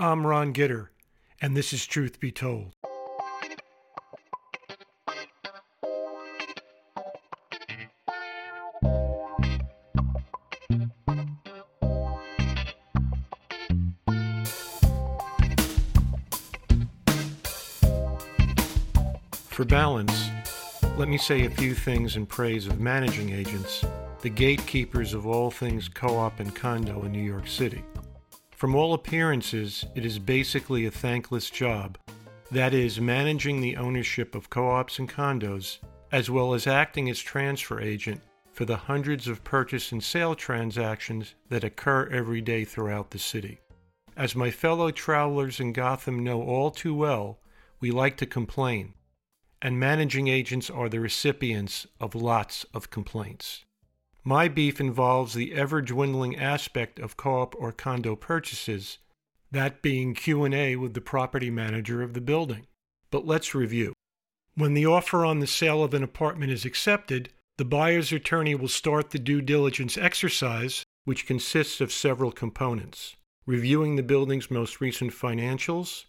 I'm Ron Gitter, and this is Truth Be Told. For balance, let me say a few things in praise of managing agents, the gatekeepers of all things co op and condo in New York City. From all appearances, it is basically a thankless job. That is, managing the ownership of co ops and condos, as well as acting as transfer agent for the hundreds of purchase and sale transactions that occur every day throughout the city. As my fellow travelers in Gotham know all too well, we like to complain and managing agents are the recipients of lots of complaints. My beef involves the ever-dwindling aspect of co-op or condo purchases, that being Q&A with the property manager of the building. But let's review. When the offer on the sale of an apartment is accepted, the buyer's attorney will start the due diligence exercise, which consists of several components reviewing the building's most recent financials,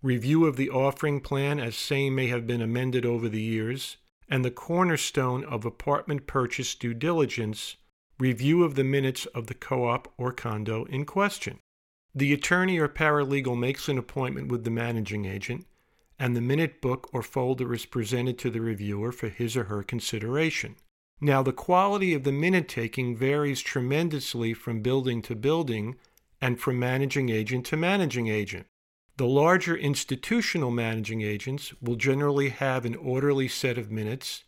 review of the offering plan as same may have been amended over the years, and the cornerstone of apartment purchase due diligence, review of the minutes of the co op or condo in question. The attorney or paralegal makes an appointment with the managing agent, and the minute book or folder is presented to the reviewer for his or her consideration. Now, the quality of the minute taking varies tremendously from building to building and from managing agent to managing agent. The larger institutional managing agents will generally have an orderly set of minutes,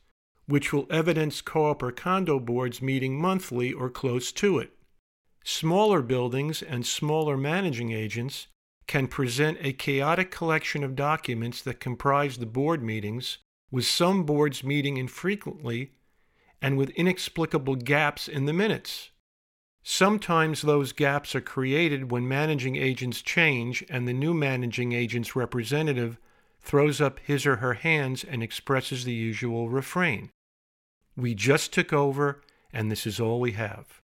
which will evidence co op or condo boards meeting monthly or close to it. Smaller buildings and smaller managing agents can present a chaotic collection of documents that comprise the board meetings, with some boards meeting infrequently and with inexplicable gaps in the minutes. Sometimes those gaps are created when managing agents change and the new managing agent's representative throws up his or her hands and expresses the usual refrain We just took over, and this is all we have.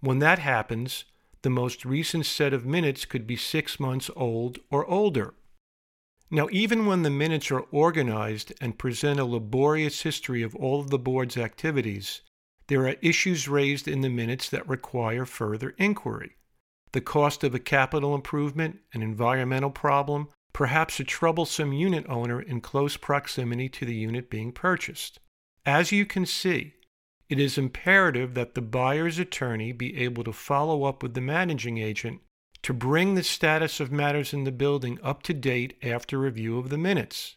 When that happens, the most recent set of minutes could be six months old or older. Now, even when the minutes are organized and present a laborious history of all of the board's activities, there are issues raised in the minutes that require further inquiry. The cost of a capital improvement, an environmental problem, perhaps a troublesome unit owner in close proximity to the unit being purchased. As you can see, it is imperative that the buyer's attorney be able to follow up with the managing agent to bring the status of matters in the building up to date after review of the minutes.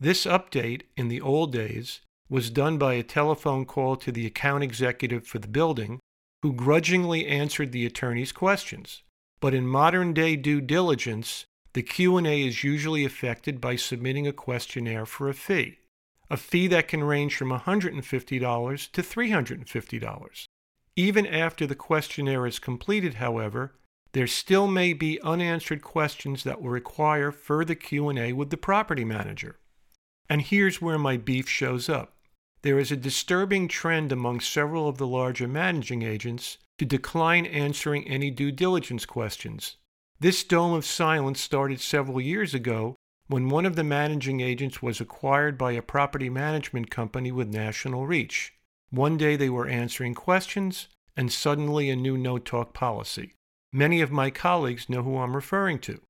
This update, in the old days, was done by a telephone call to the account executive for the building, who grudgingly answered the attorney's questions. But in modern day due diligence, the Q&A is usually effected by submitting a questionnaire for a fee, a fee that can range from $150 to $350. Even after the questionnaire is completed, however, there still may be unanswered questions that will require further Q&A with the property manager. And here's where my beef shows up. There is a disturbing trend among several of the larger managing agents to decline answering any due diligence questions. This dome of silence started several years ago when one of the managing agents was acquired by a property management company with national reach. One day they were answering questions, and suddenly a new no talk policy. Many of my colleagues know who I'm referring to.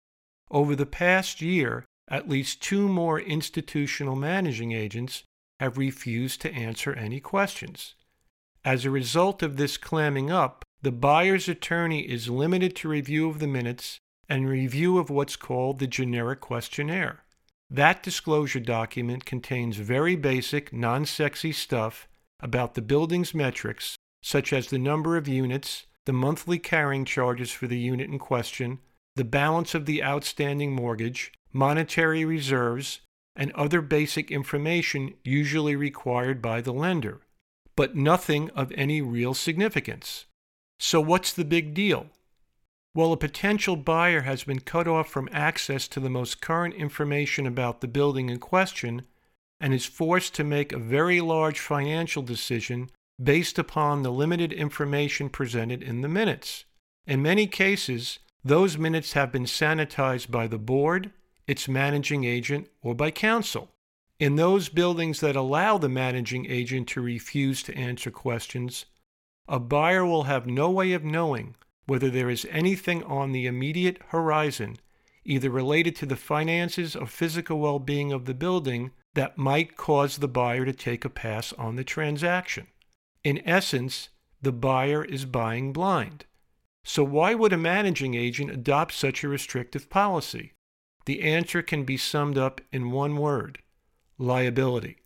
Over the past year, at least two more institutional managing agents have refused to answer any questions. As a result of this clamming up, the buyer's attorney is limited to review of the minutes and review of what's called the generic questionnaire. That disclosure document contains very basic, non sexy stuff about the building's metrics, such as the number of units, the monthly carrying charges for the unit in question, the balance of the outstanding mortgage, monetary reserves, and other basic information usually required by the lender, but nothing of any real significance. So, what's the big deal? Well, a potential buyer has been cut off from access to the most current information about the building in question and is forced to make a very large financial decision based upon the limited information presented in the minutes. In many cases, those minutes have been sanitized by the board, its managing agent, or by counsel. In those buildings that allow the managing agent to refuse to answer questions, a buyer will have no way of knowing whether there is anything on the immediate horizon, either related to the finances or physical well being of the building, that might cause the buyer to take a pass on the transaction. In essence, the buyer is buying blind. So, why would a managing agent adopt such a restrictive policy? The answer can be summed up in one word liability.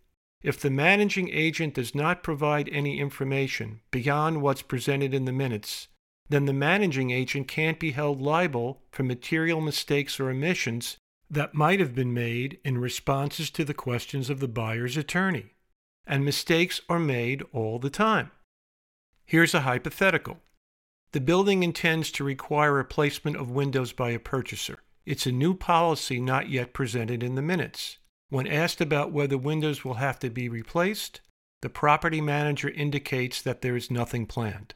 If the managing agent does not provide any information beyond what's presented in the minutes, then the managing agent can't be held liable for material mistakes or omissions that might have been made in responses to the questions of the buyer's attorney. And mistakes are made all the time. Here's a hypothetical. The building intends to require replacement of windows by a purchaser. It's a new policy not yet presented in the minutes. When asked about whether windows will have to be replaced, the property manager indicates that there is nothing planned.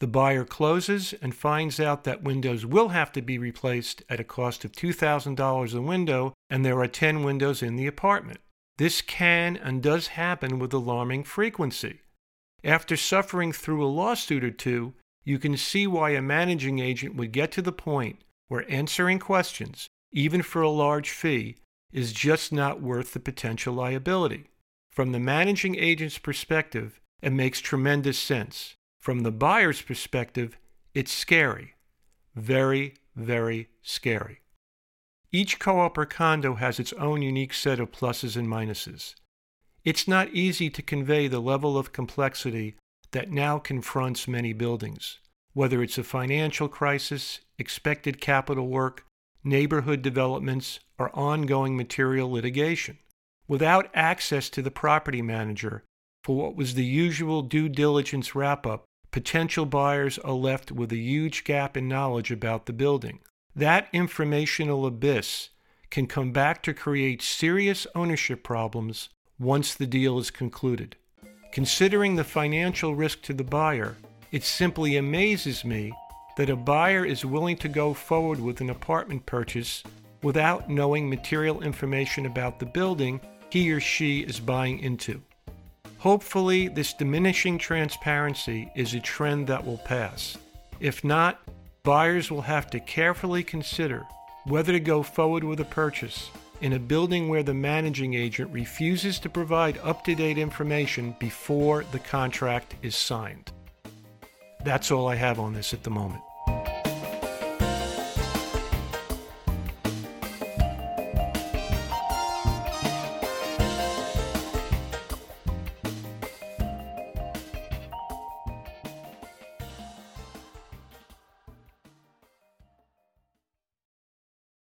The buyer closes and finds out that windows will have to be replaced at a cost of $2,000 a window, and there are 10 windows in the apartment. This can and does happen with alarming frequency. After suffering through a lawsuit or two, you can see why a managing agent would get to the point where answering questions, even for a large fee, is just not worth the potential liability. From the managing agent's perspective, it makes tremendous sense. From the buyer's perspective, it's scary. Very, very scary. Each co op or condo has its own unique set of pluses and minuses. It's not easy to convey the level of complexity that now confronts many buildings, whether it's a financial crisis, expected capital work, neighborhood developments, or ongoing material litigation. Without access to the property manager for what was the usual due diligence wrap up, potential buyers are left with a huge gap in knowledge about the building. That informational abyss can come back to create serious ownership problems once the deal is concluded. Considering the financial risk to the buyer, it simply amazes me that a buyer is willing to go forward with an apartment purchase without knowing material information about the building he or she is buying into. Hopefully, this diminishing transparency is a trend that will pass. If not, buyers will have to carefully consider whether to go forward with a purchase in a building where the managing agent refuses to provide up to date information before the contract is signed. That's all I have on this at the moment.